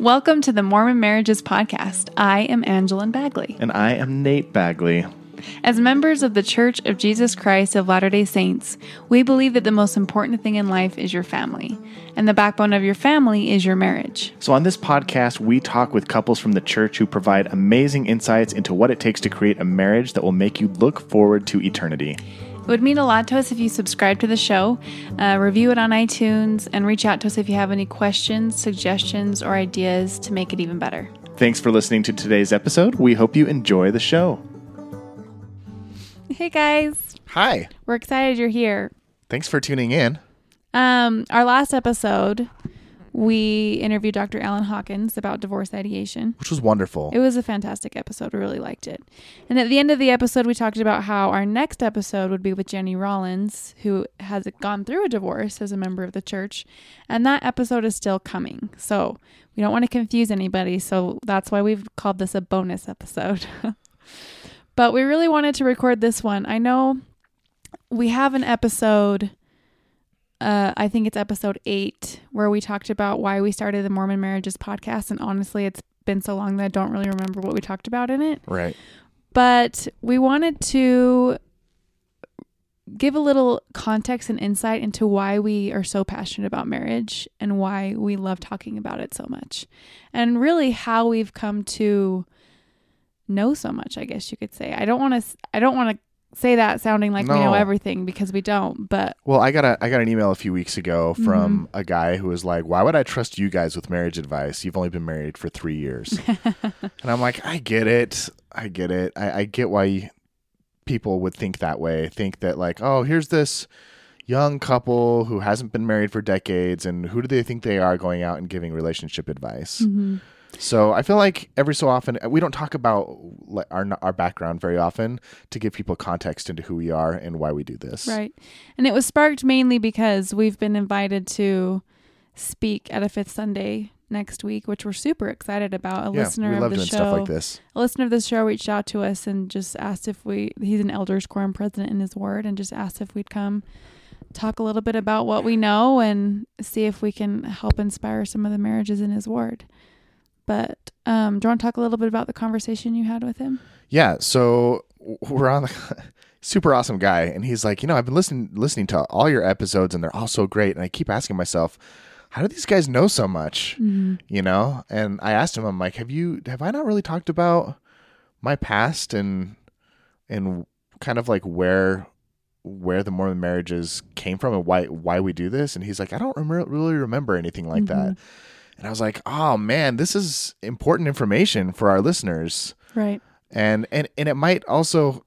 Welcome to the Mormon Marriages Podcast. I am Angeline Bagley. And I am Nate Bagley. As members of the Church of Jesus Christ of Latter day Saints, we believe that the most important thing in life is your family, and the backbone of your family is your marriage. So, on this podcast, we talk with couples from the church who provide amazing insights into what it takes to create a marriage that will make you look forward to eternity. It would mean a lot to us if you subscribe to the show, uh, review it on iTunes, and reach out to us if you have any questions, suggestions, or ideas to make it even better. Thanks for listening to today's episode. We hope you enjoy the show. Hey guys, Hi. we're excited you're here. Thanks for tuning in. Um, our last episode, we interviewed Dr. Alan Hawkins about divorce ideation. Which was wonderful. It was a fantastic episode. We really liked it. And at the end of the episode, we talked about how our next episode would be with Jenny Rollins, who has gone through a divorce as a member of the church. And that episode is still coming. So we don't want to confuse anybody. So that's why we've called this a bonus episode. but we really wanted to record this one. I know we have an episode. Uh, I think it's episode eight where we talked about why we started the Mormon Marriages podcast. And honestly, it's been so long that I don't really remember what we talked about in it. right. But we wanted to give a little context and insight into why we are so passionate about marriage and why we love talking about it so much. And really how we've come to know so much, I guess you could say. I don't want to I don't want to say that sounding like we know everything because we don't, but Well, I got a I got an email a few weeks ago from Mm-hmm. a guy who was like, "Why would I trust you guys with marriage advice? You've only been married for three years." and I'm like, "I get it. I get it. I, I get why people would think that way. Think that like, oh, here's this young couple who hasn't been married for decades, and who do they think they are going out and giving relationship advice?" So I feel like every so often uh, we don't talk about our our background very often to give people context into who we are and why we do this. Right. And it was sparked mainly because we've been invited to speak at a Fifth Sunday next week, which we're super excited about. A Yeah, listener of the show, stuff like this. a listener of the show reached out to us and just asked if we. He's an elders quorum president in his ward, and just asked if we'd come talk a little bit about what we know and see if we can help inspire some of the marriages in his ward. But um, do you want to talk a little bit about the conversation you had with him? Yeah, so we're on the super awesome guy, and he's like, you know, I've been listening listening to all your episodes, and they're all so great, and I keep asking myself, how do these guys know so much? You know, and I asked him, I'm like, have you have I not really talked about my past and and kind of like where where the Mormon marriages came from and why why we do this? And he's like, I don't remember, really remember anything like that. And I was like, oh man, this is important information for our listeners Right. and and and it might also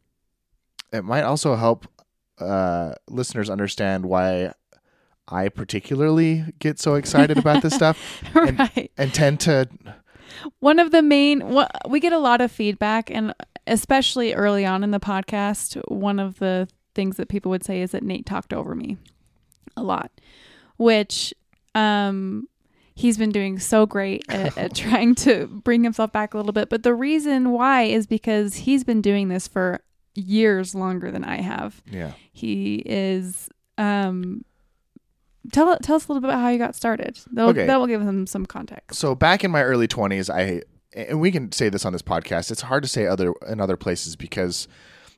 it might also help uh listeners understand why I particularly get so excited about this stuff and, right. and tend to one of the main we get a lot of feedback and especially early on in the podcast one of the things that people would say is that nate talked over me a lot which um he's been doing so great at, at trying to bring himself back a little bit. But the reason why is because he's been doing this for years longer than i have. Yeah. He is um tell tell us a little bit about how you got started. That Okay. that will give him some context. So back in my early 20s i and we can say this on this podcast it's hard to say other in other places because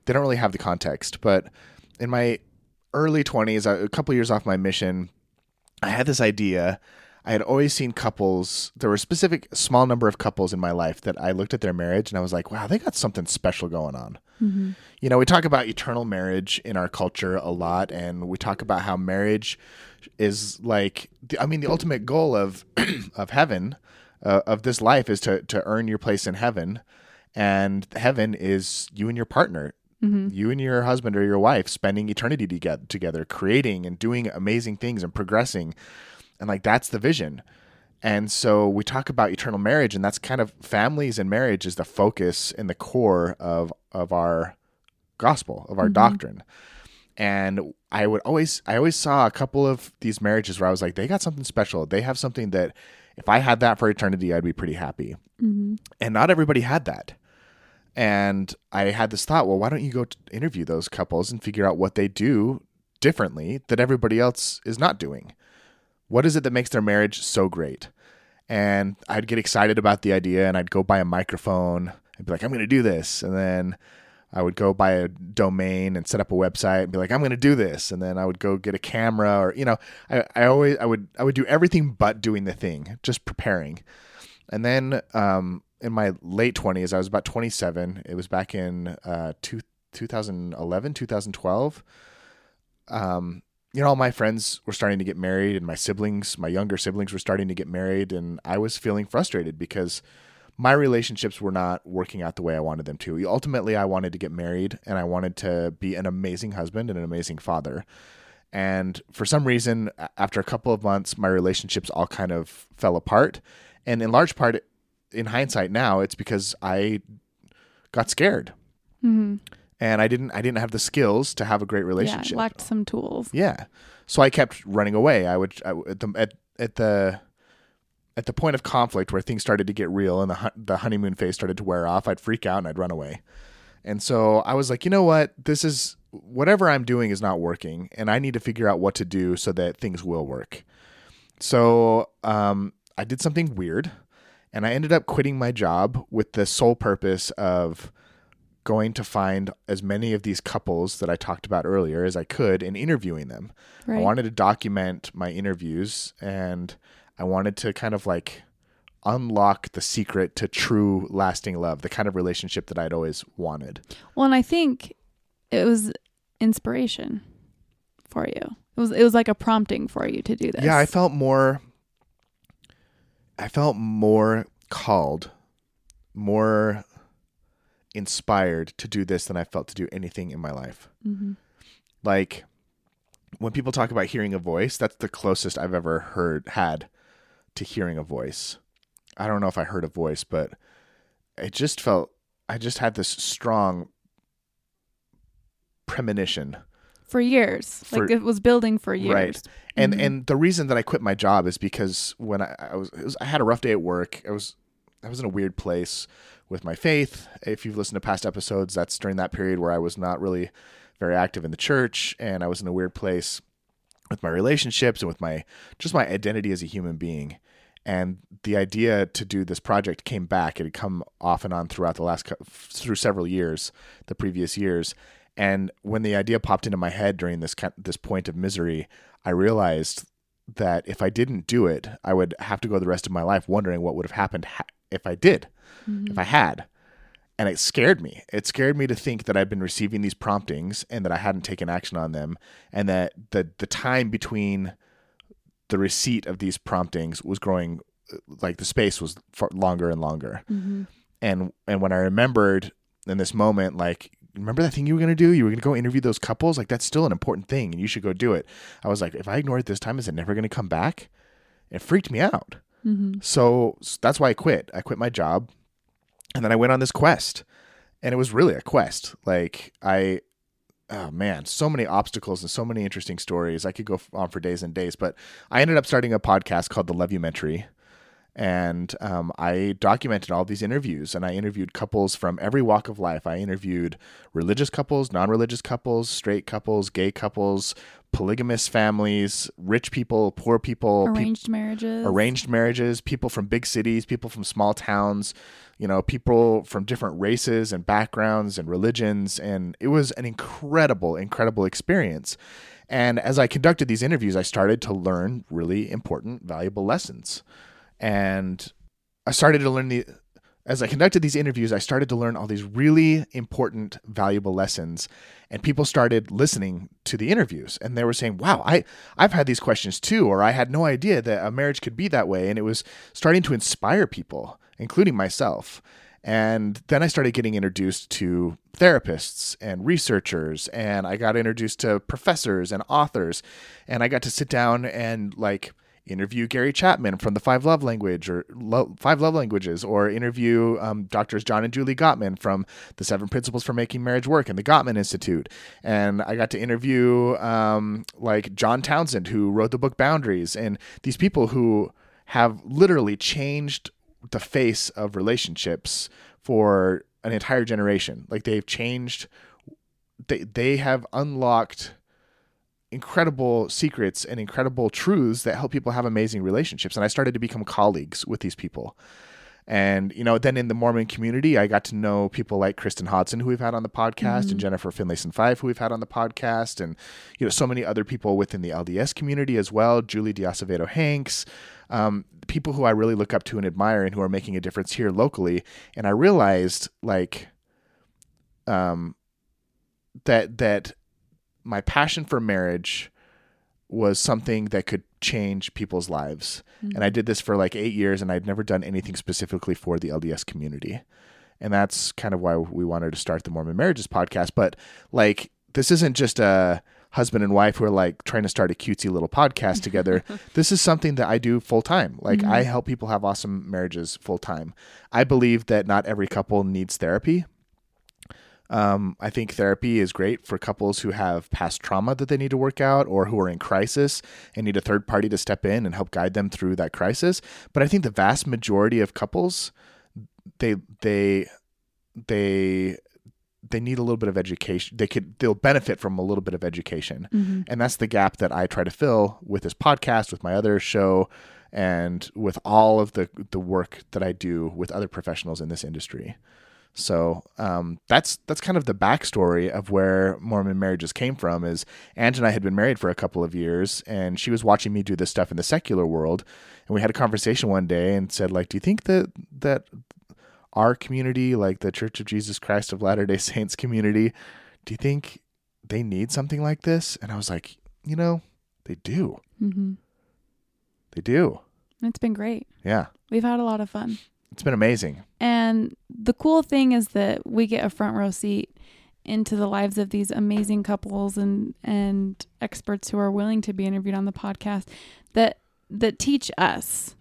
they don't really have the context. But in my early 20s a couple years off my mission i had this idea i had always seen couples there were a specific small number of couples in my life that i looked at their marriage and i was like wow they got something special going on. You know we talk about eternal marriage in our culture a lot and we talk about how marriage is like the- i mean the ultimate goal of of heaven uh, of this life is to to earn your place in heaven and heaven is you and your partner you and your husband or your wife spending eternity together together creating and doing amazing things and progressing and like that's the vision. And so we talk about eternal marriage and that's kind of families and marriage is the focus and the core of of our gospel of our mm-hmm. doctrine. And i would always i always saw a couple of these marriages where i was like they got something special. They have something that if i had that for eternity i'd be pretty happy. Mm-hmm. And not everybody had that. And i had this thought well why don't you go interview those couples and figure out what they do differently that everybody else is not doing what is it that makes their marriage so great and I'd get excited about the idea and I'd go buy a microphone and be like, I'm going to do this. And then I would go buy a domain and set up a website and be like, I'm going to do this. And then I would go get a camera or, you know, I, I always, I would, I would do everything but doing the thing, just preparing. And then, um, in my late 20s, I was about 27. It was back in, uh, two, 2011, 2012. Um, you know, all my friends were starting to get married, and my siblings, my younger siblings, were starting to get married, and I was feeling frustrated because my relationships were not working out the way I wanted them to. Ultimately, I wanted to get married, and I wanted to be an amazing husband and an amazing father. And for some reason, after a couple of months, my relationships all kind of fell apart. And in large part, in hindsight now, it's because I got scared. Mm-hmm. And I didn't I didn't have the skills to have a great relationship. Yeah, lacked some tools. Yeah. So I kept running away. I would I, at the at, at the at the point of conflict where things started to get real and the the honeymoon phase started to wear off, I'd freak out and I'd run away. And so I was like, you know what? This is whatever I'm doing is not working, and I need to figure out what to do so that things will work. So um, I did something weird, and I ended up quitting my job with the sole purpose of going to find as many of these couples that I talked about earlier as I could in interviewing them. Right. I wanted to document my interviews and I wanted to kind of like unlock the secret to true lasting love, the kind of relationship that I'd always wanted. Well, and I think it was inspiration for you. It was it was like a prompting for you to do this. Yeah, I felt more I felt more called, more inspired to do this than I felt to do anything in my life. Mm-hmm. Like when people talk about hearing a voice, that's the closest I've ever heard had to hearing a voice. I don't know if I heard a voice, but it just felt I just had this strong premonition for years. For- like it was building for years. Right. And Mhm. and the reason that I quit my job is because when I, I was, it was I had a rough day at work. I was I was in a weird place with my faith. If you've listened to past episodes, that's during that period where I was not really very active in the church and I was in a weird place with my relationships and with my just my identity as a human being. And the idea to do this project came back. It had come off and on throughout the last through several years, the previous years. And when the idea popped into my head during this this point of misery, I realized that if I didn't do it, I would have to go the rest of my life wondering what would have happened ha- if I did, if I had. And it scared me. It scared me to think that I'd been receiving these promptings and that I hadn't taken action on them, and that the the time between the receipt of these promptings was growing, uh, like the space was far longer and longer Mhm. and and when I remembered in this moment, like, remember that thing you were gonna do? You were gonna go interview those couples. Like that's still an important thing, and you should go do it. I was like, if I ignore it this time, is it never gonna come back? It freaked me out. Mhm. So that's why I quit. I quit my job, and then I went on this quest, and it was really a quest. Like I. Oh man, so many obstacles and so many interesting stories. I could go on for days and days, but I ended up starting a podcast called The Loveumentary, and um, I documented all these interviews and I interviewed couples from every walk of life. I interviewed religious couples, non religious couples, straight couples, gay couples, polygamous families, rich people, poor people, peop- Arranged marriages. arranged marriages, people from big cities, people from small towns, you know, people from different races and backgrounds and religions. And it was an incredible, incredible experience. And as I conducted these interviews, I started to learn really important, valuable lessons. And I started to learn the, as I conducted these interviews, I started to learn all these really important, valuable lessons. And people started listening to the interviews and they were saying, wow, I, I've had these questions too, or I had no idea that a marriage could be that way. And it was starting to inspire people, including myself. And then I started getting introduced to therapists and researchers, and I got introduced to professors and authors, and I got to sit down and like interview Gary Chapman from the Five Love Language or Lo- Five Love Languages, or interview um, doctors John and Julie Gottman from the Seven Principles for Making Marriage Work and the Gottman Institute, and I got to interview um, like John Townsend, who wrote the book Boundaries, and these people who have literally changed the face of relationships for an entire generation. Like they've changed they they have unlocked incredible secrets and incredible truths that help people have amazing relationships. And I started to become colleagues with these people. And, you know, then in the Mormon community, I got to know people like Kristin Hodson, who we've had on the podcast, Mhm. and Jennifer Finlayson-Fife, who we've had on the podcast, and, you know, so many other people within the LDS community as well, Julie de Azevedo Hanks, um, people who I really look up to and admire and who are making a difference here locally. And I realized, like, um, that, that my passion for marriage was something that could change people's lives. And I mm. did this for like eight years, and I'd never done anything specifically for the LDS community. And that's kind of why we wanted to start the Mormon Marriages podcast. But like, this isn't just a husband and wife who are like trying to start a cutesy little podcast together. this is something that I do full time. Like, I mm-hmm. help people have awesome marriages full time. I believe that not every couple needs therapy. Um, I think therapy is great for couples who have past trauma that they need to work out or who are in crisis and need a third party to step in and help guide them through that crisis. But I think the vast majority of couples they they they they need a little bit of education. They could they'll benefit from a little bit of education. Mhm. And that's the gap that I try to fill with this podcast, with my other show, and with all of the the work that I do with other professionals in this industry. So um, that's that's kind of the backstory of where Mormon marriages came from. Is Ange and I had been married for a couple of years, and she was watching me do this stuff in the secular world, and we had a conversation one day and said, like, do you think that that our community, like the Church of Jesus Christ of Latter Day Saints community, do you think they need something like this? And I was like, you know, they do. Mhm. They do. It's been great. Yeah, We've had a lot of fun. It's been amazing. And the cool thing is that we get a front row seat into the lives of these amazing couples and and experts who are willing to be interviewed on the podcast that that teach us.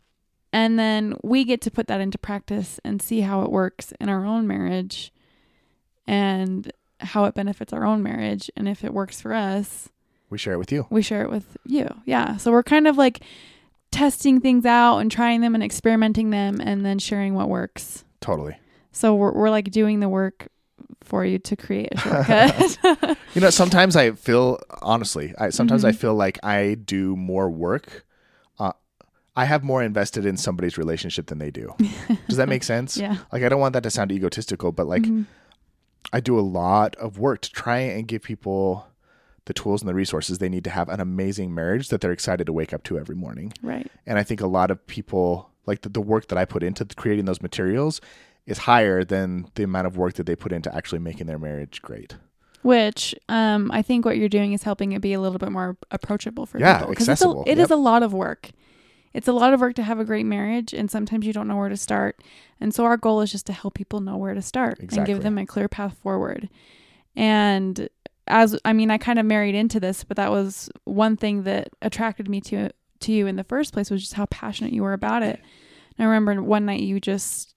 And then we get to put that into practice and see how it works in our own marriage and how it benefits our own marriage and if it works for us, We share it with you. we share it with you. Yeah. So we're kind of like testing things out and trying them and experimenting them and then sharing what works. Totally. So we're, we're like doing the work for you to create a shortcut. You know, sometimes I feel honestly, I sometimes I Mhm. feel like I do more work. Uh, I have more invested in somebody's relationship than they do. Does that make sense? yeah. Like I don't want that to sound egotistical, but like Mhm. I do a lot of work to try and give people the tools and the resources they need to have an amazing marriage that they're excited to wake up to every morning. Right. And I think a lot of people like the, the work that I put into creating those materials is higher than the amount of work that they put into actually making their marriage great. Which um, I think what you're doing is helping it be a little bit more approachable for people. Yeah, accessible. It's a, it is Yep. a lot of work. It's a lot of work to have a great marriage, and sometimes you don't know where to start. And so our goal is just to help people know where to start and give them a clear path forward. And as I mean, I kind of married into this, but that was one thing that attracted me to to you in the first place was just how passionate you were about it. And I remember one night you just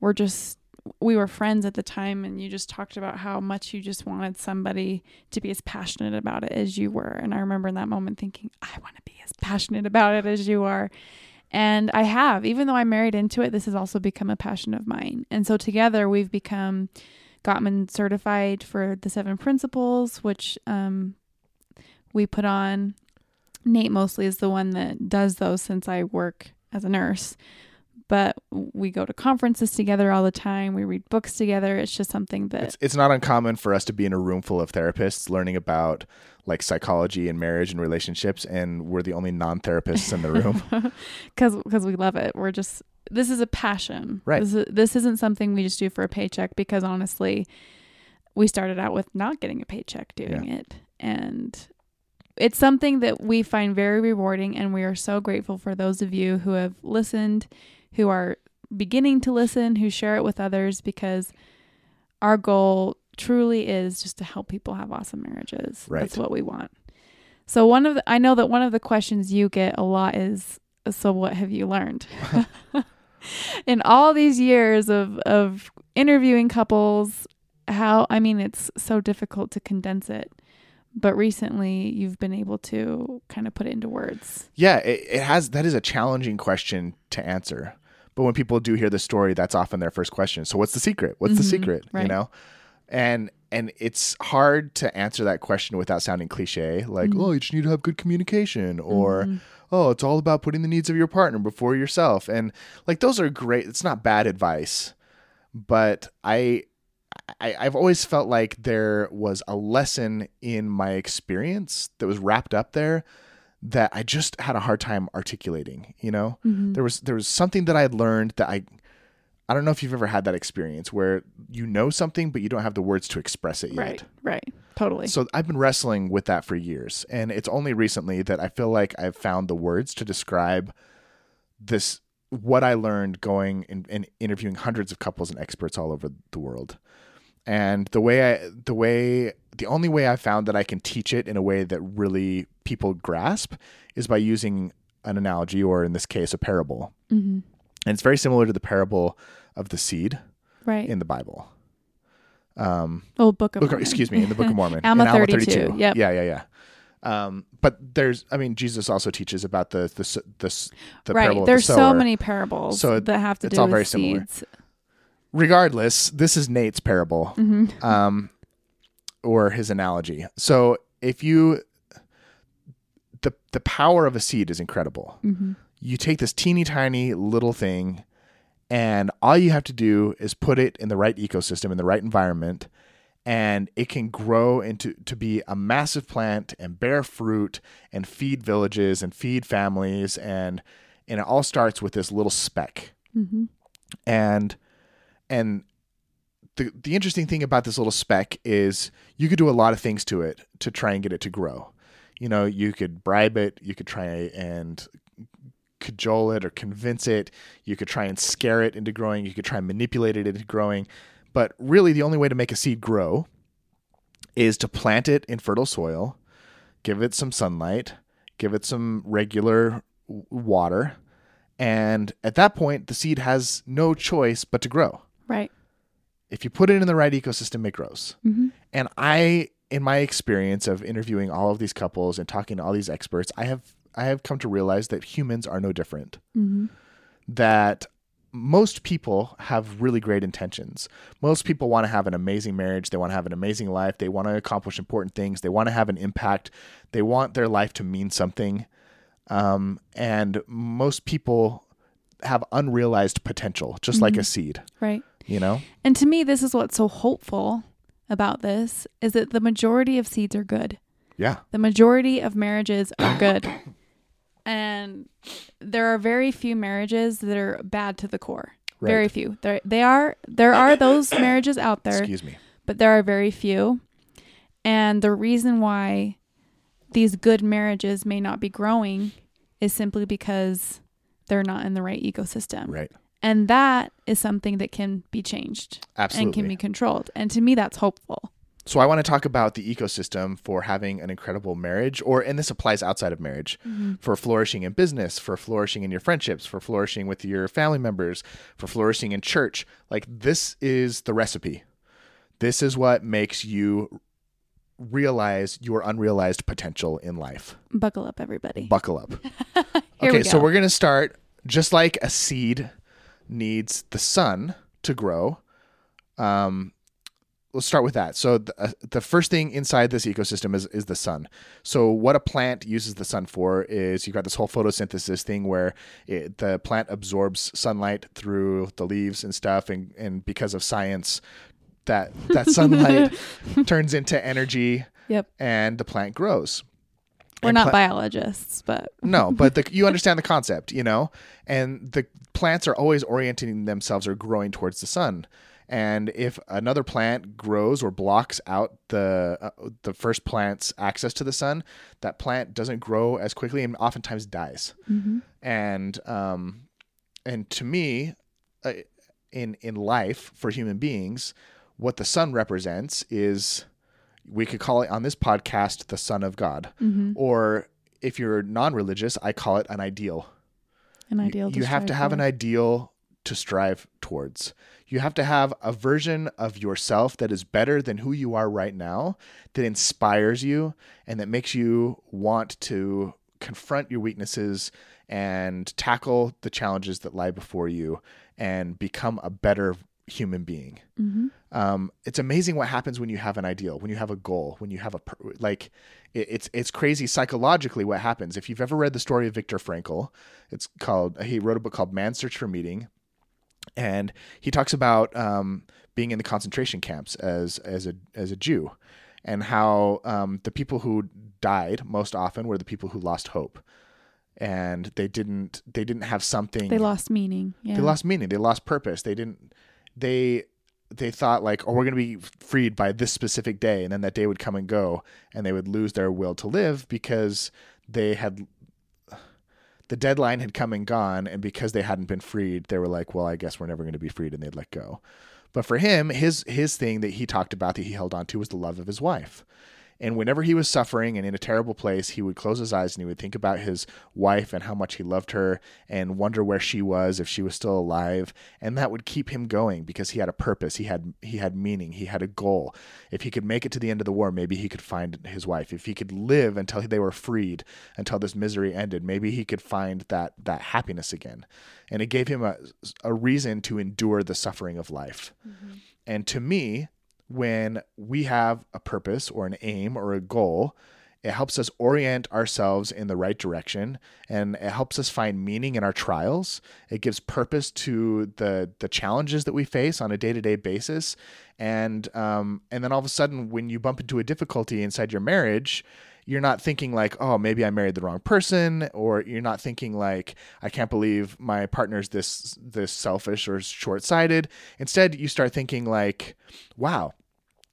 were just we were friends at the time and you just talked about how much you just wanted somebody to be as passionate about it as you were. And i remember in that moment thinking i want to be as passionate about it as you are. And i have even though i married into it this has also become a passion of mine. And so together we've become gottman certified for the seven principles which um, we put on nate mostly is the one that does those since i work as a nurse but we go to conferences together all the time. We read books together. It's just something that It's it's not uncommon for us to be in a room full of therapists learning about like psychology and marriage and relationships and we're the only non-therapists in the room. because because we love it. We're just this is a passion. Right. This, is, this isn't something we just do for a paycheck because honestly, we started out with not getting a paycheck doing it, and it's something that we find very rewarding, and we are so grateful for those of you who have listened, who are beginning to listen, who share it with others, because our goal truly is just to help people have awesome marriages. Right. That's what we want. So one of the, I know that one of the questions you get a lot is so what have you learned? In all these years of of interviewing couples, how I mean it's so difficult to condense it. But recently you've been able to kind of put it into words. yeah, it, it has that is a challenging question to answer. But when people do hear the story, that's often their first question. So what's the secret? What's the Mhm, secret? You know? And and it's hard to answer that question without sounding cliche, like, Mm-hmm. oh, you just need to have good communication, or oh, it's all about putting the needs of your partner before yourself. And like those are great. It's not bad advice, but I, I I've always felt like there was a lesson in my experience that was wrapped up there that I just had a hard time articulating, you know? Mm-hmm. There was there was something that I had learned that I I don't know if you've ever had that experience where you know something but you don't have the words to express it yet. Right. Right. Totally. So I've been wrestling with that for years, and it's only recently that I feel like I've found the words to describe this what I learned going and, and interviewing hundreds of couples and experts all over the world. And the way I the way the only way I found that I can teach it in a way that really people grasp is by using an analogy or in this case a parable. mm-hmm. And it's very similar to the parable of the seed Right. in the Bible. Um oh, Book of Book, Mormon. excuse me, in the Book of Mormon. Alma in Alma 32, yep. Yeah, yeah, yeah. Um, but there's, I mean, Jesus also teaches about the the the, the right. parable There's of the so many parables So it- that have to it's do all with very similar. seeds. Regardless, this is Nate's parable, Mm-hmm. um, or his analogy. So if you, the the power of a seed is incredible. Mm-hmm. You take this teeny tiny little thing, and all you have to do is put it in the right ecosystem, in the right environment, and it can grow into to be a massive plant and bear fruit and feed villages and feed families and and it all starts with this little speck Mm-hmm. and and the the interesting thing about this little speck is you could do a lot of things to it to try and get it to grow. You know, you could bribe it, you could try and cajole it or convince it, you could try and scare it into growing, you could try and manipulate it into growing. But really the only way to make a seed grow is to plant it in fertile soil, give it some sunlight, give it some regular water, and at that point the seed has no choice but to grow Right. if you put it in the right ecosystem it grows Mm-hmm. and i in my experience of interviewing all of these couples and talking to all these experts i have i have come to realize that humans are no different Mm-hmm. that most people have really great intentions. Most people want to have an amazing marriage. They want to have an amazing life. They want to accomplish important things. They want to have an impact. They want their life to mean something. Um, and most people have unrealized potential, just like a seed, Right. you know? And to me, this is what's so hopeful about this is that the majority of seeds are good. Yeah. The majority of marriages are good. And there are very few marriages that are bad to the core. Very few. There they are there are those marriages out there, Excuse me. but there are very few. And the reason why these good marriages may not be growing is simply because they're not in the right ecosystem. Right. And that is something that can be changed Absolutely. and can be controlled. And to me that's hopeful. So I want to talk about the ecosystem for having an incredible marriage, or and this applies outside of marriage, for flourishing in business, for flourishing in your friendships, for flourishing with your family members, for flourishing in church. Like this is the recipe. This is what makes you realize your unrealized potential in life. Buckle up everybody. Buckle up. Okay, we so we're going to start just like a seed needs the sun to grow. Um, let's start with that. So the, uh, the first thing inside this ecosystem is is the sun. So what a plant uses the sun for is you've got this whole photosynthesis thing where it, the plant absorbs sunlight through the leaves and stuff, and and because of science, that that sunlight turns into energy, Yep. and the plant grows. We're not pla- biologists, but no, but the, you understand the concept, you know? And the plants are always orienting themselves or growing towards the sun. And if another plant grows or blocks out the uh, the first plant's access to the sun, that plant doesn't grow as quickly and oftentimes dies. And um, and to me, uh, in in life for human beings, what the sun represents is we could call it on this podcast the Son of God, or if you're non-religious, I call it an ideal. an You- ideal. You, have to have an ideal to strive towards. You have to have a version of yourself that is better than who you are right now, that inspires you and that makes you want to confront your weaknesses and tackle the challenges that lie before you and become a better human being. Mm-hmm. Um, it's amazing what happens when you have an ideal, when you have a goal, when you have a per- like. It, it's it's crazy psychologically what happens. If you've ever read the story of Viktor Frankl, it's called he wrote a book called Man's Search for Meaning, and he talks about um, being in the concentration camps as as a as a Jew, and how um, the people who died most often were the people who lost hope, and they didn't they didn't have something They lost meaning. Yeah. they lost meaning they lost purpose they didn't they they thought like oh we're going to be freed by this specific day and then that day would come and go and they would lose their will to live because they had the deadline had come and gone and because they hadn't been freed they were like well i guess we're never going to be freed and they'd let go. But for him his his thing that he talked about that he held on to was the love of his wife and whenever he was suffering and in a terrible place, he would close his eyes and he would think about his wife and how much he loved her and wonder where she was if she was still alive. And that would keep him going because he had a purpose. He had he had meaning. He had a goal. If he could make it to the end of the war, maybe he could find his wife. If he could live until they were freed, until this misery ended, maybe he could find that that happiness again. And it gave him a, a reason to endure the suffering of life. Mm-hmm. And to me, when we have a purpose or an aim or a goal, it helps us orient ourselves in the right direction and it helps us find meaning in our trials. It gives purpose to the the challenges that we face on a day-to-day basis. And um, and then all of a sudden when you bump into a difficulty inside your marriage, you're not thinking like, oh, maybe I married the wrong person, or you're not thinking like, I can't believe my partner's this this selfish or short-sighted. Instead, you start thinking like, wow,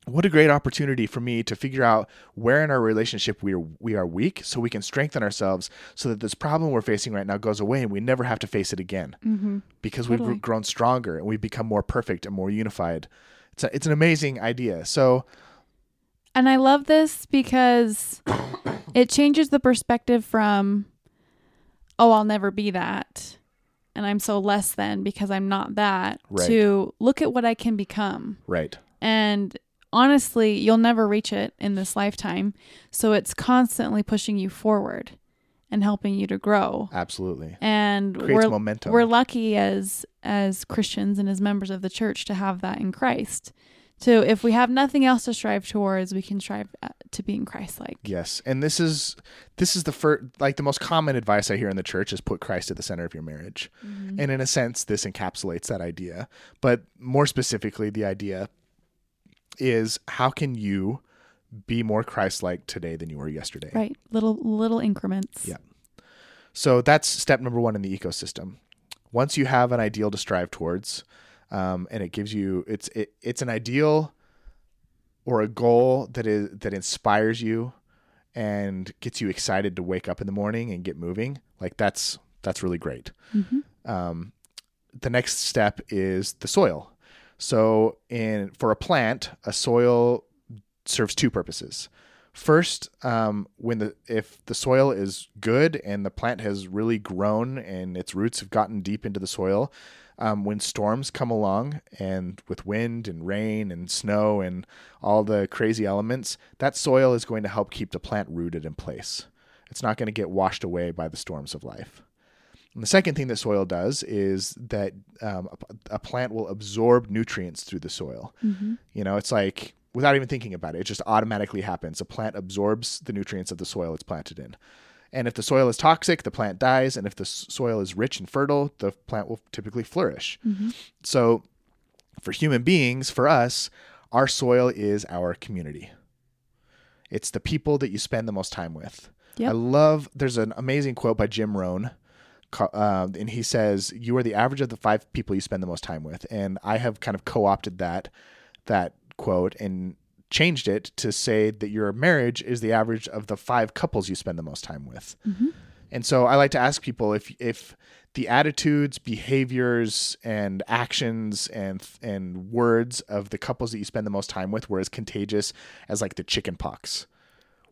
what a great opportunity for me to figure out where in our relationship we are we are weak so we can strengthen ourselves so that this problem we're facing right now goes away and we never have to face it again Mm-hmm. because Totally. we've grown stronger and we've become more perfect and more unified it's a, it's an amazing idea so And I love this because it changes the perspective from, oh, I'll never be that. And I'm so less than because I'm not that, Right. to look at what I can become. right And honestly, you'll never reach it in this lifetime. So it's constantly pushing you forward and helping you to grow. absolutely And creates we're, momentum we're lucky as as Christians and as members of the church to have that in Christ. So if we have nothing else to strive towards, we can strive uh, to being Christ-like. yes and this is this is the first like the most common advice i hear in the church is put christ at the center of your marriage Mm-hmm. And in a sense, this encapsulates that idea. But more specifically, the idea is how can you be more Christ like today than you were yesterday? Right, little little increments. Yeah. So that's step number one in the ecosystem. Once you have an ideal to strive towards, um, and it gives you it's it, it's an ideal or a goal that is that inspires you and gets you excited to wake up in the morning and get moving. Like that's that's really great. Mhm. Um, the next step is the soil. So in for a plant, a soil serves two purposes. First, um, when the if the soil is good and the plant has really grown and its roots have gotten deep into the soil, um, when storms come along and with wind and rain and snow and all the crazy elements, that soil is going to help keep the plant rooted in place. It's not going to get washed away by the storms of life. And the second thing that soil does is that um, a, a plant will absorb nutrients through the soil. Mhm. You know, it's like without even thinking about it, it just automatically happens. A plant absorbs the nutrients of the soil it's planted in. And if the soil is toxic, the plant dies. And if the s- soil is rich and fertile, the plant will typically flourish. Mhm. So, for human beings, for us, our soil is our community. It's the people that you spend the most time with. Yep. I love, there's an amazing quote by Jim Rohn. Uh, and he says, You are the average of the five people you spend the most time with. And I have kind of co opted that, that quote and changed it to say that your marriage is the average of the five couples you spend the most time with. Mhm. And so I like to ask people if if the attitudes, behaviors, and actions and and words of the couples that you spend the most time with were as contagious as like the chicken pox,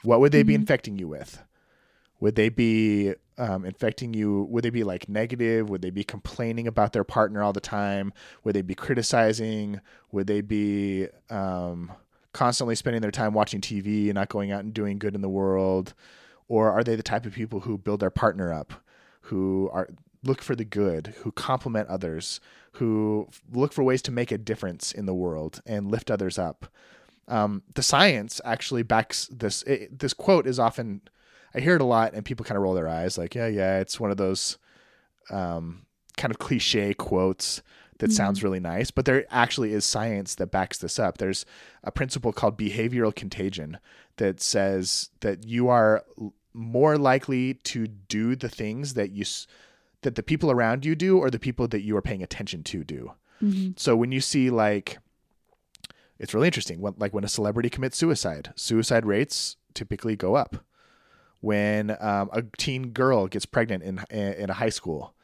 what would they be Mhm. infecting you with? Would they be um, infecting you? Would they be like negative? Would they be complaining about their partner all the time? Would they be criticizing? Would they be um, constantly spending their time watching TV and not going out and doing good in the world? Or are they the type of people who build their partner up, who are look for the good, who compliment others, who look for ways to make a difference in the world and lift others up. Um, the science actually backs this. It, this quote is often, I hear it a lot, and people kind of roll their eyes, like, yeah, yeah, it's one of those um, kind of cliche quotes that sounds really nice, but there actually is science that backs this up. There's a principle called behavioral contagion that says that you are more likely to do the things that you that the people around you do or the people that you are paying attention to do. So when you see like it's really interesting when like when a celebrity commits suicide, suicide rates typically go up. When um, a teen girl gets pregnant in in a high school,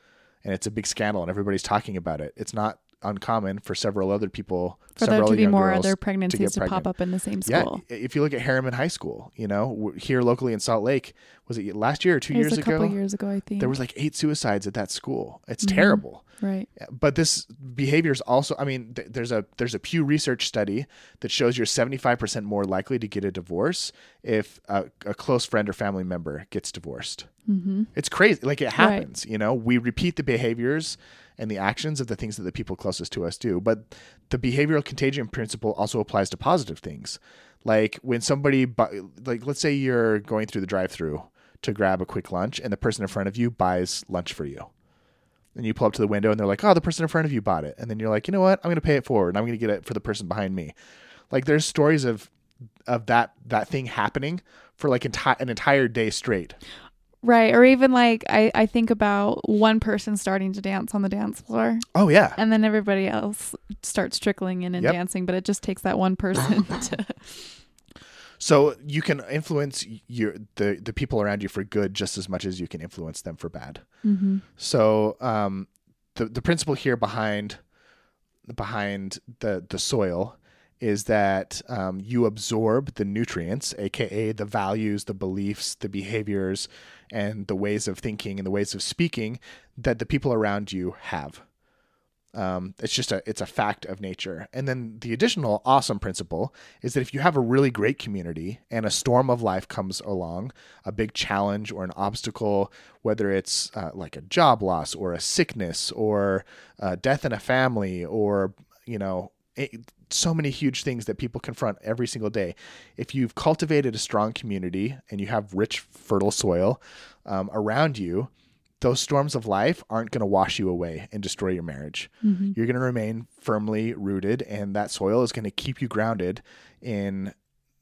and it's a big scandal and everybody's talking about it, it's not uncommon for several other people For there to be more other pregnancies get to, pop up in the same school. Yeah, if you look at Herriman High School, you know, here locally in Salt Lake, was it last year or two it was years a couple ago? years ago, I think. There was like eight suicides at that school. It's Mhm. terrible right. but this behavior is also i mean th- there's a there's a pew research study that shows you're 75% more likely to get a divorce if a, a close friend or family member gets divorced Mm-hmm. it's crazy like it happens you know we repeat the behaviors and the actions of the things that the people closest to us do but the behavioral contagion principle also applies to positive things like when somebody like let's say you're going through the drive-through to grab a quick lunch and the person in front of you buys lunch for you and you pull up to the window and they're like, "Oh, the person in front of you bought it," and then you're like, "You know what? I'm going to pay it forward. and I'm going to get it for the person behind me." Like there's stories of of that that thing happening for like enti- an entire day straight. Right. Or even like I, I think about one person starting to dance on the dance floor Oh yeah, and then everybody else starts trickling in and Yep. dancing, but it just takes that one person to so you can influence your the the people around you for good just as much as you can influence them for bad. mm-hmm. So um, the the principle here behind behind the the soil is that um, you absorb the nutrients, aka the values, the beliefs, the behaviors, and the ways of thinking and the ways of speaking that the people around you have. Um, it's just a it's a fact of nature. And then the additional awesome principle is that if you have a really great community and a storm of life comes along, a big challenge or an obstacle, whether it's uh, like a job loss or a sickness or uh, death in a family or you know it, so many huge things that people confront every single day. If you've cultivated a strong community and you have rich, fertile soil um, around you, those storms of life aren't going to wash you away and destroy your marriage. Mm-hmm. You're going to remain firmly rooted, and that soil is going to keep you grounded in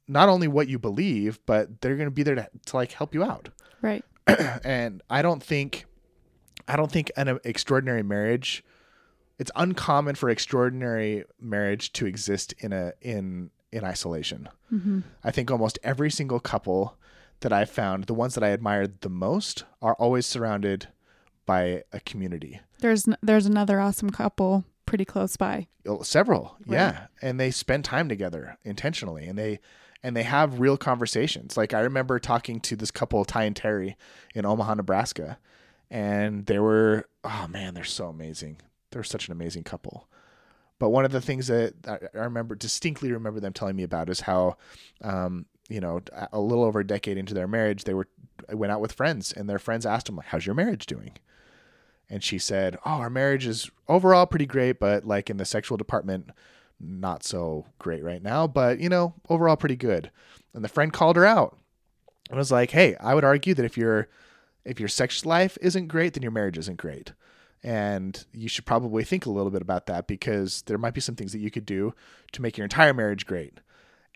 not only what you believe, but they're going to be there to, to like help you out. Right. and I don't think, I don't think an extraordinary marriage. It's uncommon for extraordinary marriage to exist in a in in isolation. Mm-hmm. I think almost every single couple that I've found, the ones that I admired the most, are always surrounded by a community. There's n- there's another awesome couple pretty close by. Oh, Several, Right. yeah, and they spend time together intentionally, and they and they have real conversations. Like I remember talking to this couple, Ty and Terry, in Omaha, Nebraska, and they were, oh man, they're so amazing. They're such an amazing couple. But one of the things that I remember distinctly remember them telling me about is how, um, you know, a little over a decade into their marriage, they were went out with friends, and their friends asked them, like, "How's your marriage doing?" And she said, "Oh, our marriage is overall pretty great, but like in the sexual department, not so great right now. But you know, overall pretty good." And the friend called her out and was like, "Hey, I would argue that if your if your sex life isn't great, then your marriage isn't great." And you should probably think a little bit about that because there might be some things that you could do to make your entire marriage great.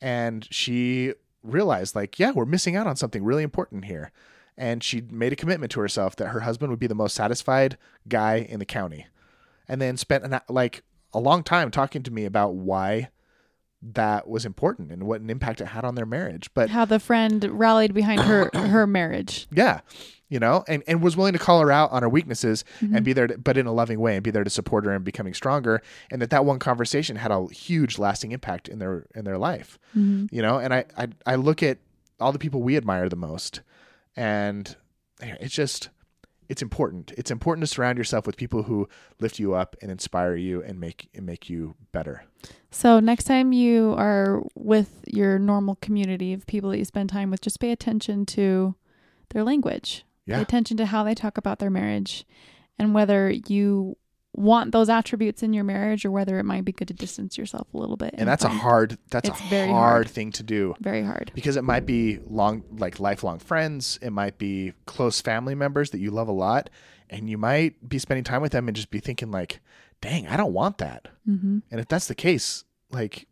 And she realized, like, yeah, we're missing out on something really important here. And she made a commitment to herself that her husband would be the most satisfied guy in the county. And then spent an, like a long time talking to me about why that was important and what an impact it had on their marriage. But How the friend rallied behind her her marriage. yeah, you know, and, and was willing to call her out on her weaknesses Mm-hmm. and be there, to, but in a loving way, and be there to support her in becoming stronger. And that that one conversation had a huge, lasting impact in their in their life. Mm-hmm. You know, and I I, I look at all the people we admire the most, and it's just it's important. It's important to surround yourself with people who lift you up and inspire you and make and make you better. So next time you are with your normal community of people that you spend time with, just pay attention to their language. Pay attention to how they talk about their marriage and whether you want those attributes in your marriage or whether it might be good to distance yourself a little bit. And that's a hard that's a very hard, hard. thing to do very hard. because it might be long like lifelong friends, it might be close family members that you love a lot and you might be spending time with them and just be thinking like, "Dang, I don't want that." hmm And if that's the case, like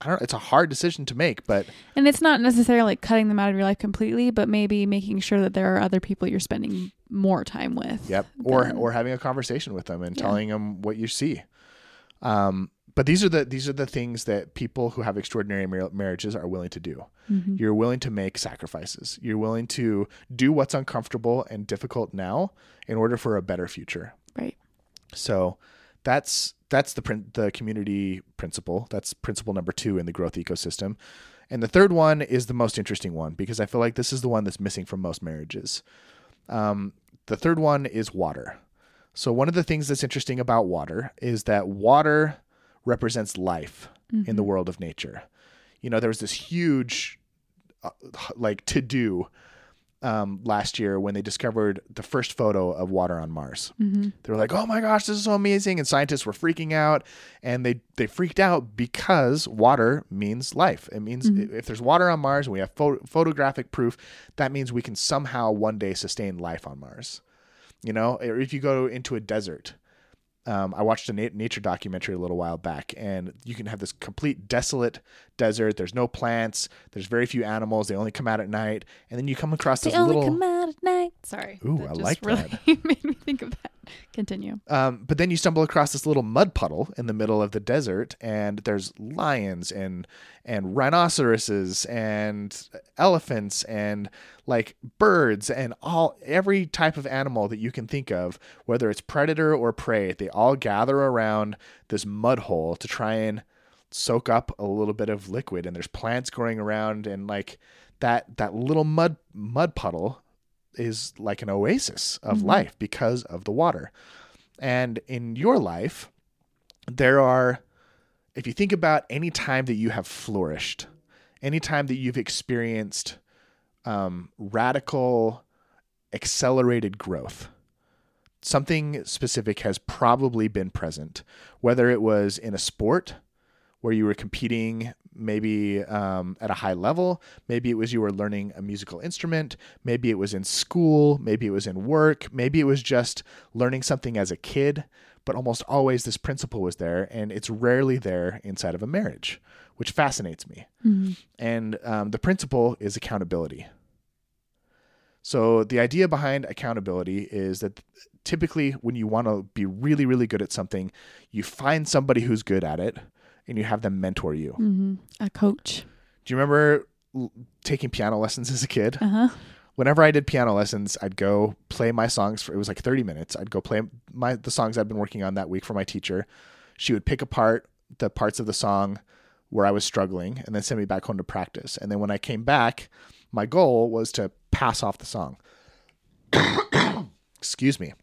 I don't it's a hard decision to make, but And it's not necessarily like cutting them out of your life completely, but maybe making sure that there are other people you're spending more time with. Yep. Or or having a conversation with them and Yeah. telling them what you see. Um, but these are the these are the things that people who have extraordinary mar- marriages are willing to do. Mhm. You're willing to make sacrifices. You're willing to do what's uncomfortable and difficult now in order for a better future. Right. So that's that's the prin- the community principle. That's principle number 2 in the growth ecosystem. And the third one is the most interesting one because I feel like this is the one that's missing from most marriages. Um, the third one is water. So one of the things that's interesting about water is that water represents life in the world of nature. You know, there was this huge, uh, like to do um, last year when they discovered the first photo of water on Mars. Mhm. They were like, "Oh my gosh, this is so amazing!" And scientists were freaking out, and they they freaked out because water means life. It means if there's water on Mars and we have pho- photographic proof, that means we can somehow one day sustain life on Mars. You know, or if you go into a desert. Um, I watched a na- nature documentary a little while back, and you can have this complete desolate desert. There's no plants. There's very few animals. They only come out at night, and then you come across They this only little. come out at night. Sorry. Ooh, That I just like really made me think of that. Continue. Um, but then you stumble across this little mud puddle in the middle of the desert, and there's lions and and rhinoceroses and elephants and like birds and all every type of animal that you can think of, whether it's predator or prey. They all gather around this mud hole to try and soak up a little bit of liquid. And there's plants growing around, and like that that little mud mud puddle is like an oasis of mm-hmm. life because of the water. And in your life, there are, if you think about any time that you have flourished, any time that you've experienced um, radical, accelerated growth, something specific has probably been present, whether it was in a sport where you were competing maybe um, at a high level. Maybe it was you were learning a musical instrument. Maybe it was in school. Maybe it was in work. Maybe it was just learning something as a kid. But almost always this principle was there, and it's rarely there inside of a marriage, which fascinates me. And um, the principle is accountability. So the idea behind accountability is that typically when you want to be really, really good at something, you find somebody who's good at it and you have them mentor you. hmm A coach. Do you remember l- taking piano lessons as a kid? Uh huh. Whenever I did piano lessons, I'd go play my songs for it was like 30 minutes. I'd go play my the songs I'd been working on that week for my teacher. She would pick apart the parts of the song where I was struggling and then send me back home to practice. And then when I came back, my goal was to pass off the song. Excuse me.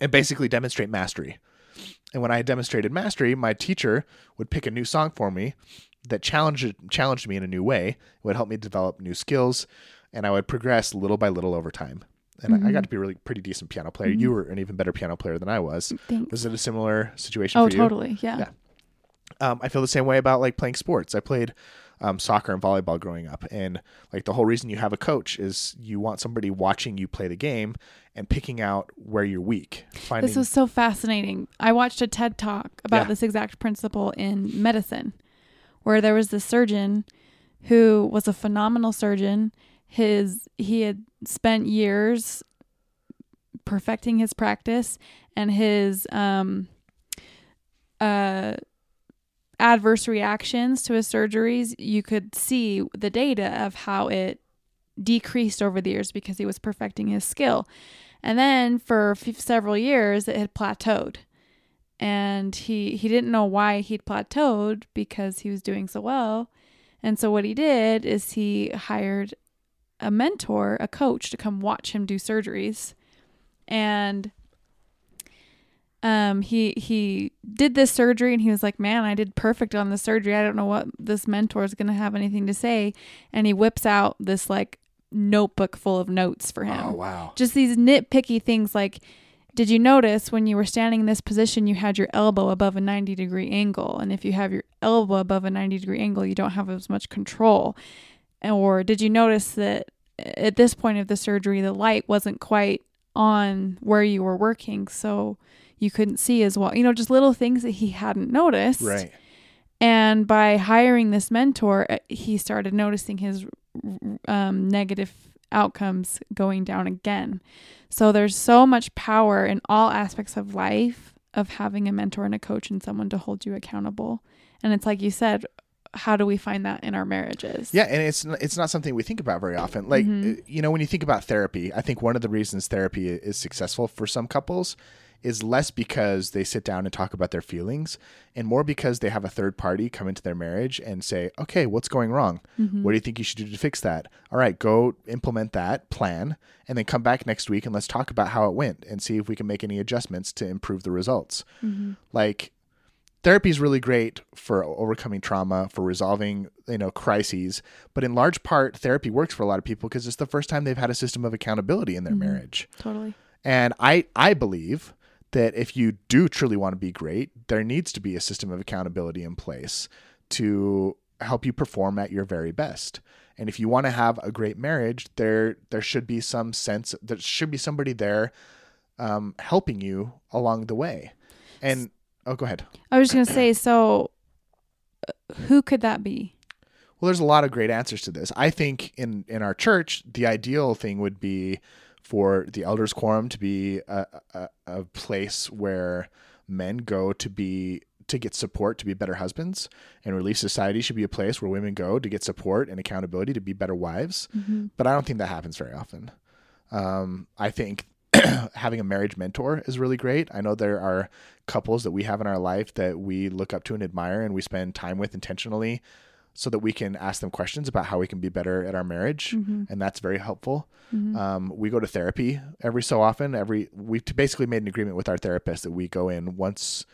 And basically demonstrate mastery. And when I demonstrated mastery, my teacher would pick a new song for me that challenged challenged me in a new way. It would help me develop new skills, and I would progress little by little over time. And I, I got to be a really pretty decent piano player. You were an even better piano player than I was. Thanks. Was it a similar situation Oh, for you? totally. Yeah. Yeah. um, I feel the same way about like playing sports. I played um, soccer and volleyball growing up, and like the whole reason you have a coach is you want somebody watching you play the game and picking out where you're weak. Finding This was so fascinating. I watched a TED talk about Yeah. this exact principle in medicine, where there was this surgeon who was a phenomenal surgeon. His he had spent years perfecting his practice, and his um, uh, adverse reactions to his surgeries, you could see the data of how it decreased over the years because he was perfecting his skill. And then for f- several years, it had plateaued. And he, he didn't know why he'd plateaued because he was doing so well. And so what he did is he hired a mentor, a coach to come watch him do surgeries. And um he he did this surgery and he was like, "Man, I did perfect on the surgery. I don't know what this mentor is going to have anything to say." And he whips out this like notebook full of notes for him oh wow, just these nitpicky things like did you notice when you were standing in this position, you had your elbow above a 90 degree angle? And if you have your elbow above a 90 degree angle, you don't have as much control. Or did you notice that at this point of the surgery, the light wasn't quite on where you were working? So you couldn't see as well. You know, just little things that he hadn't noticed. Right. And by hiring this mentor, uh, he started noticing his um, negative outcomes going down again. So there's so much power in all aspects of life of having a mentor and a coach and someone to hold you accountable. And it's like you said, how do we find that in our marriages? Yeah, and it's it's not something we think about very often. Like Mhm. you know, when you think about therapy, I think one of the reasons therapy is successful for some couples is less because they sit down and talk about their feelings and more because they have a third party come into their marriage and say, "Okay, what's going wrong? Mm-hmm. What do you think you should do to fix that? All right, go implement that plan and then come back next week and let's talk about how it went and see if we can make any adjustments to improve the results." Mm-hmm. like therapy is really great for overcoming trauma for resolving you know crises but in large part therapy works for a lot of people because it's the first time they've had a system of accountability in their Mhm. marriage Totally. and i i believe that if you do truly want to be great there needs to be a system of accountability in place to help you perform at your very best and if you want to have a great marriage there there should be some sense there should be somebody there um, helping you along the way and oh go ahead I was just going to say, so uh, who could that be? Well, there's a lot of great answers to this. I think in in our church, the ideal thing would be for the elders quorum to be a, a, a place where men go to be to get support to be better husbands, and Relief Society should be a place where women go to get support and accountability to be better wives. Mm-hmm. But I don't think that happens very often. Um, I think having a marriage mentor is really great. I know there are couples that we have in our life that we look up to and admire and we spend time with intentionally so that we can ask them questions about how we can be better at our marriage. Mm-hmm. And that's very helpful. Mm-hmm. Um, we go to therapy every so often. Every we've basically made an agreement with our therapist that we go in once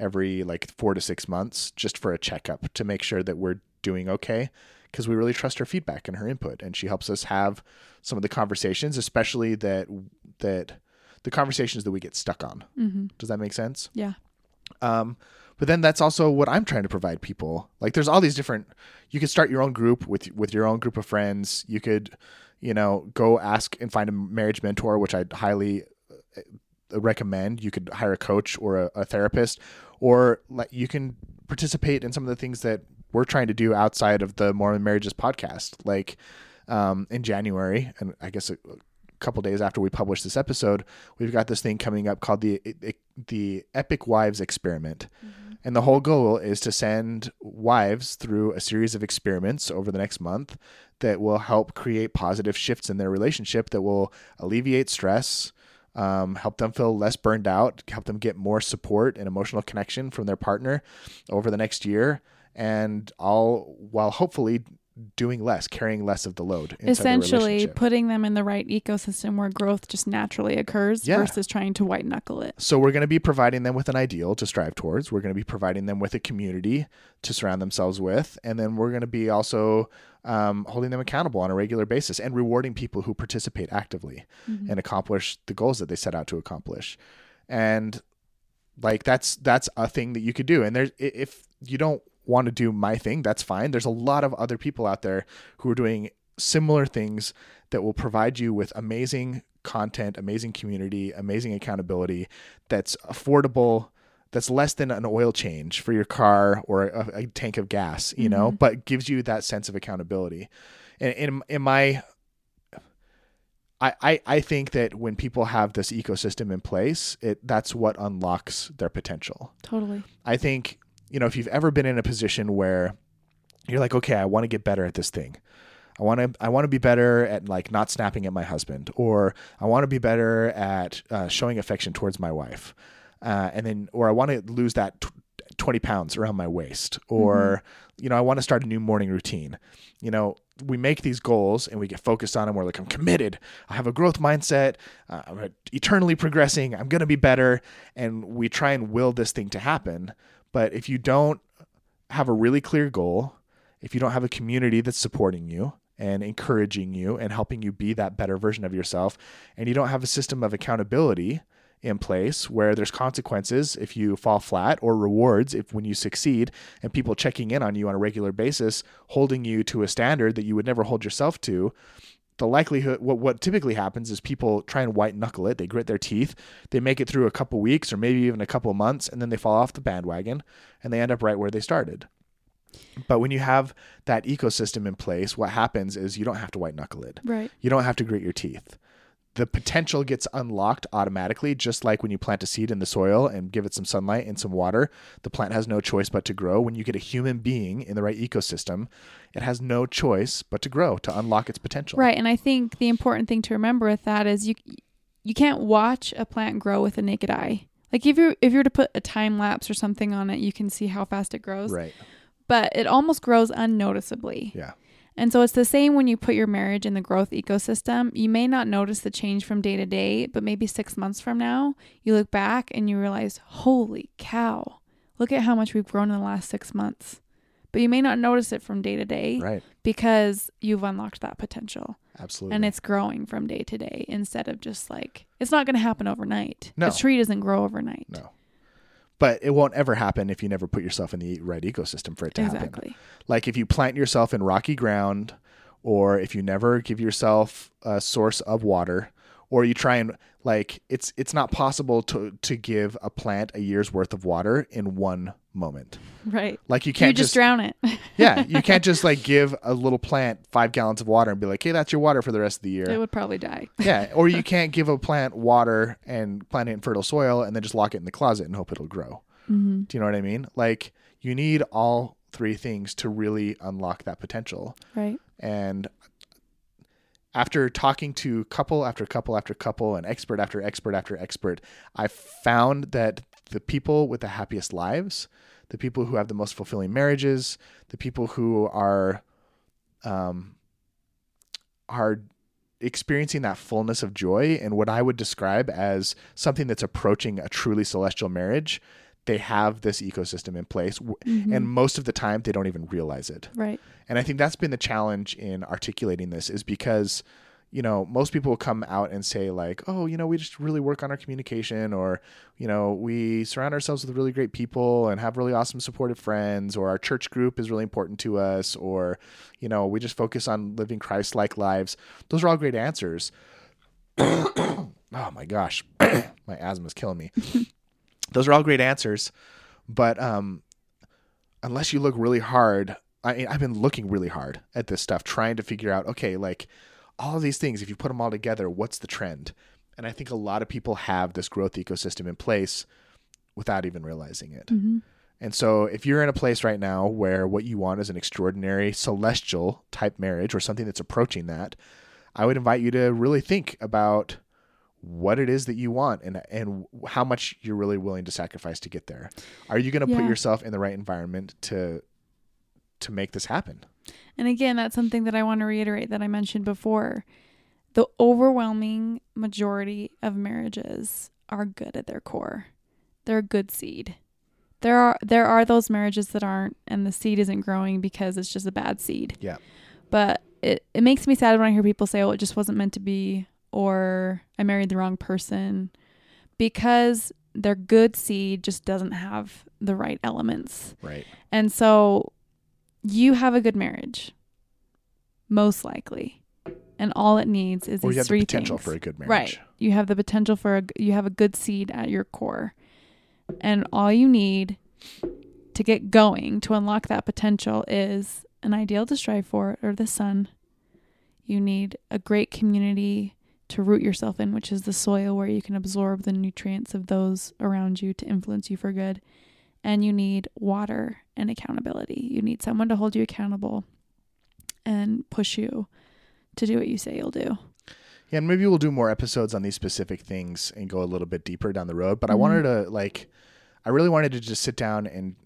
every like four to six months just for a checkup to make sure that we're doing okay because we really trust her feedback and her input and she helps us have some of the conversations especially that that the conversations that we get stuck on Mm-hmm. does that make sense Yeah. Um, but then that's also what I'm trying to provide people. Like there's all these different you could start your own group with with your own group of friends. You could, you know, go ask and find a marriage mentor, which I'd highly uh, recommend. You could hire a coach or a, a therapist or you can participate in some of the things that we're trying to do outside of the Mormon Marriages podcast. Like um, in January, and I guess a couple days after we publish this episode, we've got this thing coming up called the the Epic Wives Experiment. And the whole goal is to send wives through a series of experiments over the next month that will help create positive shifts in their relationship that will alleviate stress, um, help them feel less burned out, help them get more support and emotional connection from their partner over the next year, and all while hopefully doing less, carrying less of the load. Essentially, putting them in the right ecosystem where growth just naturally occurs Yeah. versus trying to white knuckle it. So we're going to be providing them with an ideal to strive towards. We're going to be providing them with a community to surround themselves with, and then we're going to be also um, holding them accountable on a regular basis and rewarding people who participate actively Mhm. and accomplish the goals that they set out to accomplish. And like that's that's a thing that you could do. And there's if you don't want to do my thing, that's fine. There's a lot of other people out there who are doing similar things that will provide you with amazing content, amazing community, amazing accountability that's affordable, that's less than an oil change for your car or a, a tank of gas, you know, Mhm. but gives you that sense of accountability. And in, in my I, I, I think that when people have this ecosystem in place, it that's what unlocks their potential. Totally. I think, you know, if you've ever been in a position where you're like, okay, I want to get better at this thing. I want to I want to be better at like not snapping at my husband, or I want to be better at uh, showing affection towards my wife, uh, and then or I want to lose that tw- twenty pounds around my waist, or you know I want to start a new morning routine. You know, we make these goals and we get focused on them. We're like, I'm committed. I have a growth mindset. Uh, I'm eternally progressing. I'm gonna be better, and we try and will this thing to happen. But if you don't have a really clear goal, if you don't have a community that's supporting you and encouraging you and helping you be that better version of yourself, and you don't have a system of accountability in place where there's consequences if you fall flat or rewards if when you succeed and people checking in on you on a regular basis holding you to a standard that you would never hold yourself to the likelihood what what typically happens is people try and white knuckle it. They grit their teeth. They make it through a couple weeks or maybe even a couple months and then they fall off the bandwagon and they end up right where they started. But when you have that ecosystem in place what happens is you don't have to white knuckle it. Right. you don't have to grit your teeth the potential gets unlocked automatically just like when you plant a seed in the soil and give it some sunlight and some water the plant has no choice but to grow when you get a human being in the right ecosystem it has no choice but to grow to unlock its potential Right. And I think the important thing to remember with that is you you can't watch a plant grow with a naked eye. Like if you if you were to put a time lapse or something on it, you can see how fast it grows. right But it almost grows unnoticeably. yeah And so it's the same when you put your marriage in the growth ecosystem. You may not notice the change from day to day, but maybe six months from now, you look back and you realize, holy cow, look at how much we've grown in the last six months. But you may not notice it from day to day right because you've unlocked that potential absolutely and it's growing from day to day instead of just like, it's not going to happen overnight. No. A tree doesn't grow overnight. no but it won't ever happen if you never put yourself in the right ecosystem for it to happen Exactly. like if you plant yourself in rocky ground or if you never give yourself a source of water or you try and like it's it's not possible to to give a plant a year's worth of water in one moment Right. like you You can't just, just, drown it. yeah you can't just like give a little plant five gallons of water and be like hey that's your water for the rest of the year it would probably die. yeah or you can't give a plant water and plant it in fertile soil and then just lock it in the closet and hope it'll grow Mm-hmm. do you know what i mean like you need all three things to really unlock that potential Right. and after talking to couple after couple after couple and expert after expert after expert, I found that the people with the happiest lives, the people who have the most fulfilling marriages, the people who are um are experiencing that fullness of joy and what I would describe as something that's approaching a truly celestial marriage, they have this ecosystem in place w Mhm. and most of the time they don't even realize it. right. And I think that's been the challenge in articulating this is because, you know, most people will come out and say, like, oh, you know, we just really work on our communication, or, you know, we surround ourselves with really great people and have really awesome supportive friends, or our church group is really important to us, or, you know, we just focus on living Christ like lives. Those are all great answers. oh my gosh, my asthma is killing me. Those are all great answers, but um, unless you look really hard, I, I've been looking really hard at this stuff, trying to figure out, okay, like all of these things, if you put them all together, what's the trend? And I think a lot of people have this growth ecosystem in place without even realizing it. Mhm. And so, if you're in a place right now where what you want is an extraordinary celestial type marriage or something that's approaching that, I would invite you to really think about what it is that you want and and how much you're really willing to sacrifice to get there. Are you going to put yourself in the right environment to to make this happen? And again, that's something that I want to reiterate that I mentioned before. The overwhelming majority of marriages are good at their core. They're a good seed. There are there are those marriages that aren't and the seed isn't growing because it's just a bad seed. Yeah. But it, it makes me sad when I hear people say, Oh, it just wasn't meant to be or I married the wrong person because their good seed just doesn't have the right elements. Right. And so you have a good marriage, most likely. And all it needs is Or these you have the three potential things. for a good marriage. Right. You have the potential for a you have a good seed at your core. And all you need to get going to unlock that potential is an ideal to strive for or the sun. You need a great community to root yourself in, which is the soil where you can absorb the nutrients of those around you to influence you for good. And you need water and accountability. You need someone to hold you accountable and push you to do what you say you'll do. Yeah, and maybe we'll do more episodes on these specific things and go a little bit deeper down the road. But I Mhm. wanted to like, I really wanted to just sit down and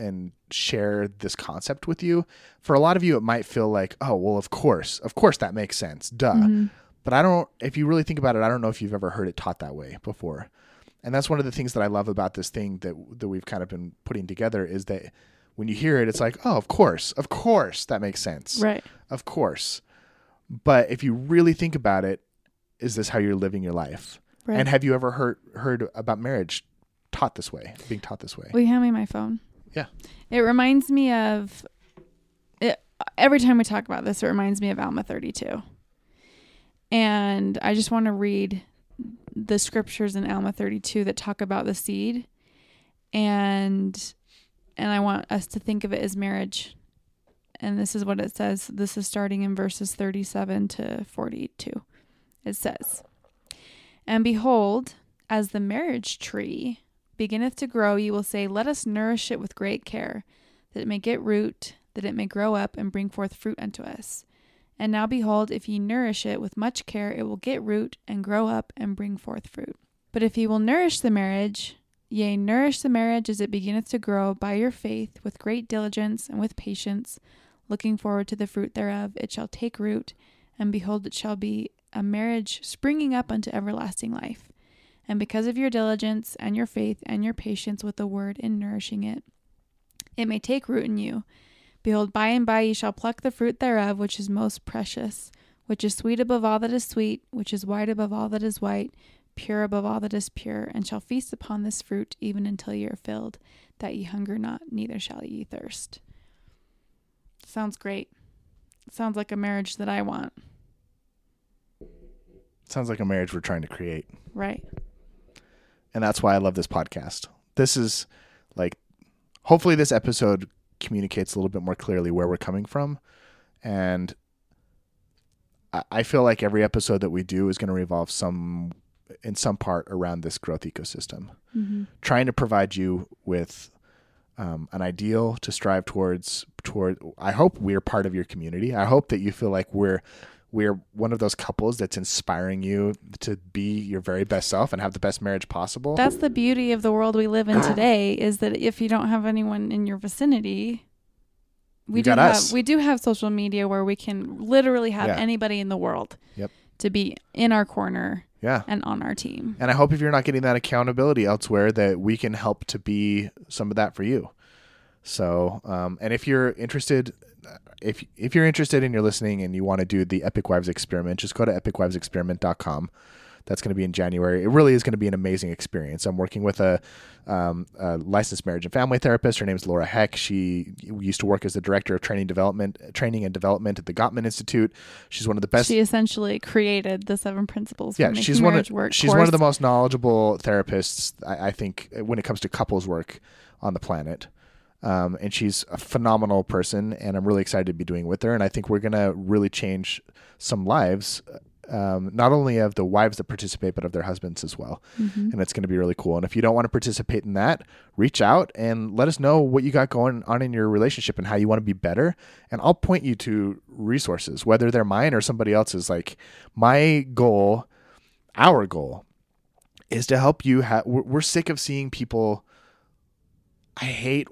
and share this concept with you. For a lot of you, it might feel like, oh, well, of course, of course, that makes sense, duh. Mhm. But I don't. If you really think about it, I don't know if you've ever heard it taught that way before. And that's one of the things that I love about this thing that that we've kind of been putting together is that when you hear it, it's like, oh, of course, of course, that makes sense. Right. Of course. But if you really think about it, is this how you're living your life? Right. And have you ever heard heard about marriage taught this way, being taught this way? Will you hand me my phone? Yeah. It reminds me of it, every time we talk about this, it reminds me of Alma 32. And I just want to read the scriptures in Alma 32 that talk about the seed and and I want us to think of it as marriage. And this is what it says. This is starting in verses 37 to 42. It says, And behold, as the marriage tree beginneth to grow, you will say, Let us nourish it with great care, that it may get root, that it may grow up and bring forth fruit unto us. And now behold, if ye nourish it with much care, it will get root and grow up and bring forth fruit. But if ye will nourish the marriage, yea, nourish the marriage as it beginneth to grow by your faith with great diligence and with patience, looking forward to the fruit thereof, it shall take root, and behold, it shall be a marriage springing up unto everlasting life. And because of your diligence and your faith and your patience with the word in nourishing it, it may take root in you. Behold, by and by ye shall pluck the fruit thereof, which is most precious, which is sweet above all that is sweet, which is white above all that is white, pure above all that is pure, and shall feast upon this fruit even until ye are filled, that ye hunger not, neither shall ye thirst. Sounds great. Sounds like a marriage that I want, Sounds like a marriage we're trying to create. right? and that's why I love this podcast. This is like hopefully this episode communicates a little bit more clearly where we're coming from and I- feel like every episode that we do is going to revolve some in some part around this growth ecosystem, Mm-hmm. trying to provide you with um, an ideal to strive towards. Toward, I hope we're part of your community. I hope that you feel like we're we're one of those couples that's inspiring you to be your very best self and have the best marriage possible. That's the beauty of the world we live in today is that if you don't have anyone in your vicinity, we You do have us. we do have social media where we can literally have Yeah. anybody in the world Yep. to be in our corner yeah. and on our team. And I hope if you're not getting that accountability elsewhere, that we can help to be some of that for you. So, um, and if you're interested, if if you're interested and you're listening and you want to do the Epic Wives experiment, just go to epicwivesexperiment.com. That's going to be in January. It really is going to be an amazing experience. I'm working with a, um, a licensed marriage and family therapist. Her name's Laura Heck. She used to work as the director of training development, training and development at the Gottman Institute. She's one of the best she essentially created the seven principles. For yeah, she's one of she's one of the most knowledgeable therapists I, I think when it comes to couples work on the planet. Um, and she's a phenomenal person, and I'm really excited to be doing with her. And I think we're gonna really change some lives, um, not only of the wives that participate, but of their husbands as well. Mhm. And it's gonna be really cool. And if you don't want to participate in that, reach out and let us know what you got going on in your relationship and how you want to be better. And I'll point you to resources, whether they're mine or somebody else's. Like my goal our goal is to help you we're, we're sick of seeing people i hate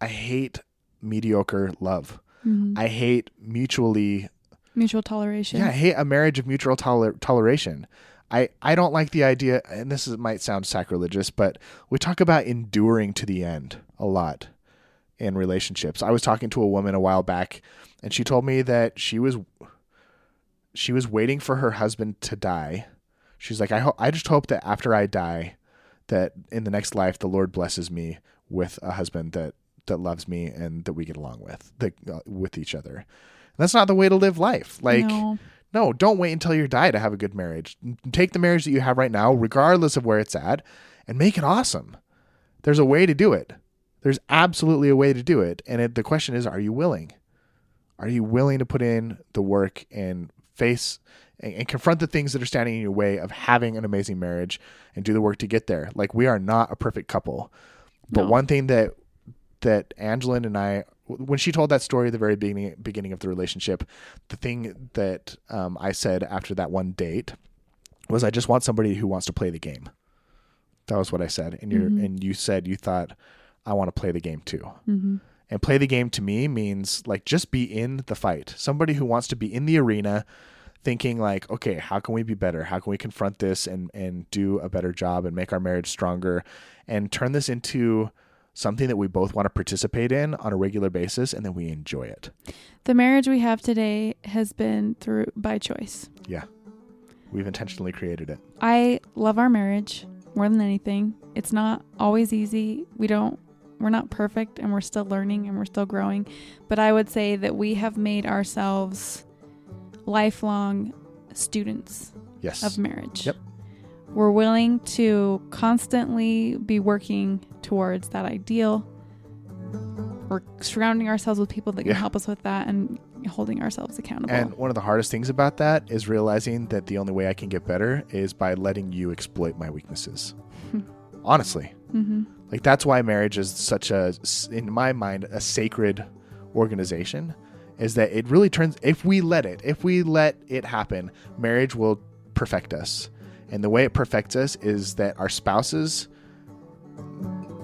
i hate mediocre love Mhm. i hate mutually mutual toleration. yeah i hate a marriage of mutual toler- toleration I, I don't like the idea and this is, might sound sacrilegious but we talk about enduring to the end a lot in relationships i was talking to a woman a while back and she told me that she was she was waiting for her husband to die she's like i i just hope that after i die that in the next life the lord blesses me with a husband that that loves me and that we get along with that uh, with each other and that's not the way to live life like no. no, don't wait until you die to have a good marriage. Take the marriage that you have right now, regardless of where it's at, and make it awesome. There's a way to do it. There's absolutely a way to do it. And it, the question is, are you willing? Are you willing to put in the work and face and, confront the things that are standing in your way of having an amazing marriage and do the work to get there? Like we are not a perfect couple. But No. one thing that that Angelin and I, when she told that story at the very beginning beginning of the relationship, the thing that um, I said after that one date was, "I just want somebody who wants to play the game." That was what I said, and you Mhm. and you said you thought, "I want to play the game too." hmm And play the game to me means like just be in the fight. Somebody who wants to be in the arena thinking like, okay, how can we be better? How can we confront this and and do a better job and make our marriage stronger and turn this into something that we both want to participate in on a regular basis and then we enjoy it. The marriage we have today has been through by choice. Yeah. We've intentionally created it. I love our marriage more than anything. It's not always easy. We don't we're not perfect and we're still learning and we're still growing, but I would say that we have made ourselves lifelong students Yes. of marriage. Yep. We're willing to constantly be working towards that ideal. We're surrounding ourselves with people that can Yeah. help us with that and holding ourselves accountable. And one of the hardest things about that is realizing that the only way I can get better is by letting you exploit my weaknesses. Honestly. hmm Like that's why marriage is such a in my mind a sacred organization is that it really turns if we let it, if we let it happen, marriage will perfect us. And the way it perfects us is that our spouses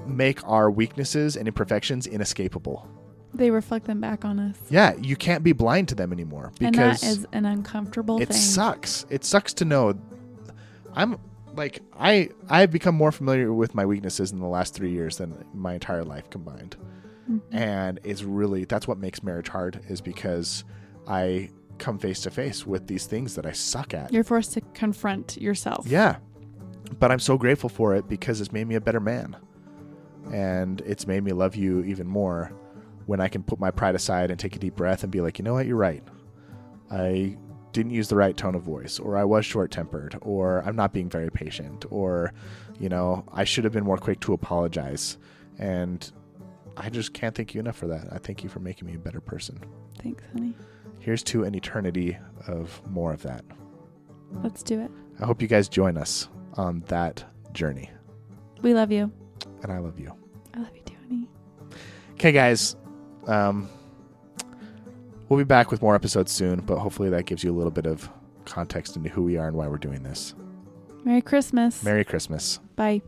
make our weaknesses and imperfections inescapable. They reflect them back on us. Yeah, you can't be blind to them anymore and because that is an uncomfortable it thing. sucks. It sucks to know. I'm like I I've become more familiar with my weaknesses in the last three years than my entire life combined, Mhm. and it's really that's what makes marriage hard is because I come face to face with these things that I suck at. You're forced to confront yourself. Yeah, but I'm so grateful for it because it's made me a better man, and it's made me love you even more when I can put my pride aside and take a deep breath and be like, you know what, you're right. I didn't use the right tone of voice, or I was short tempered, or I'm not being very patient, or, you know, I should have been more quick to apologize. And I just can't thank you enough for that. I thank you for making me a better person. Thanks, honey. Here's to an eternity of more of that. Let's do it. I hope you guys join us on that journey. We love you. And I love you. I love you too, honey. Okay, guys. Um, we'll be back with more episodes soon, but hopefully that gives you a little bit of context into who we are and why we're doing this. Merry Christmas. Merry Christmas. Bye.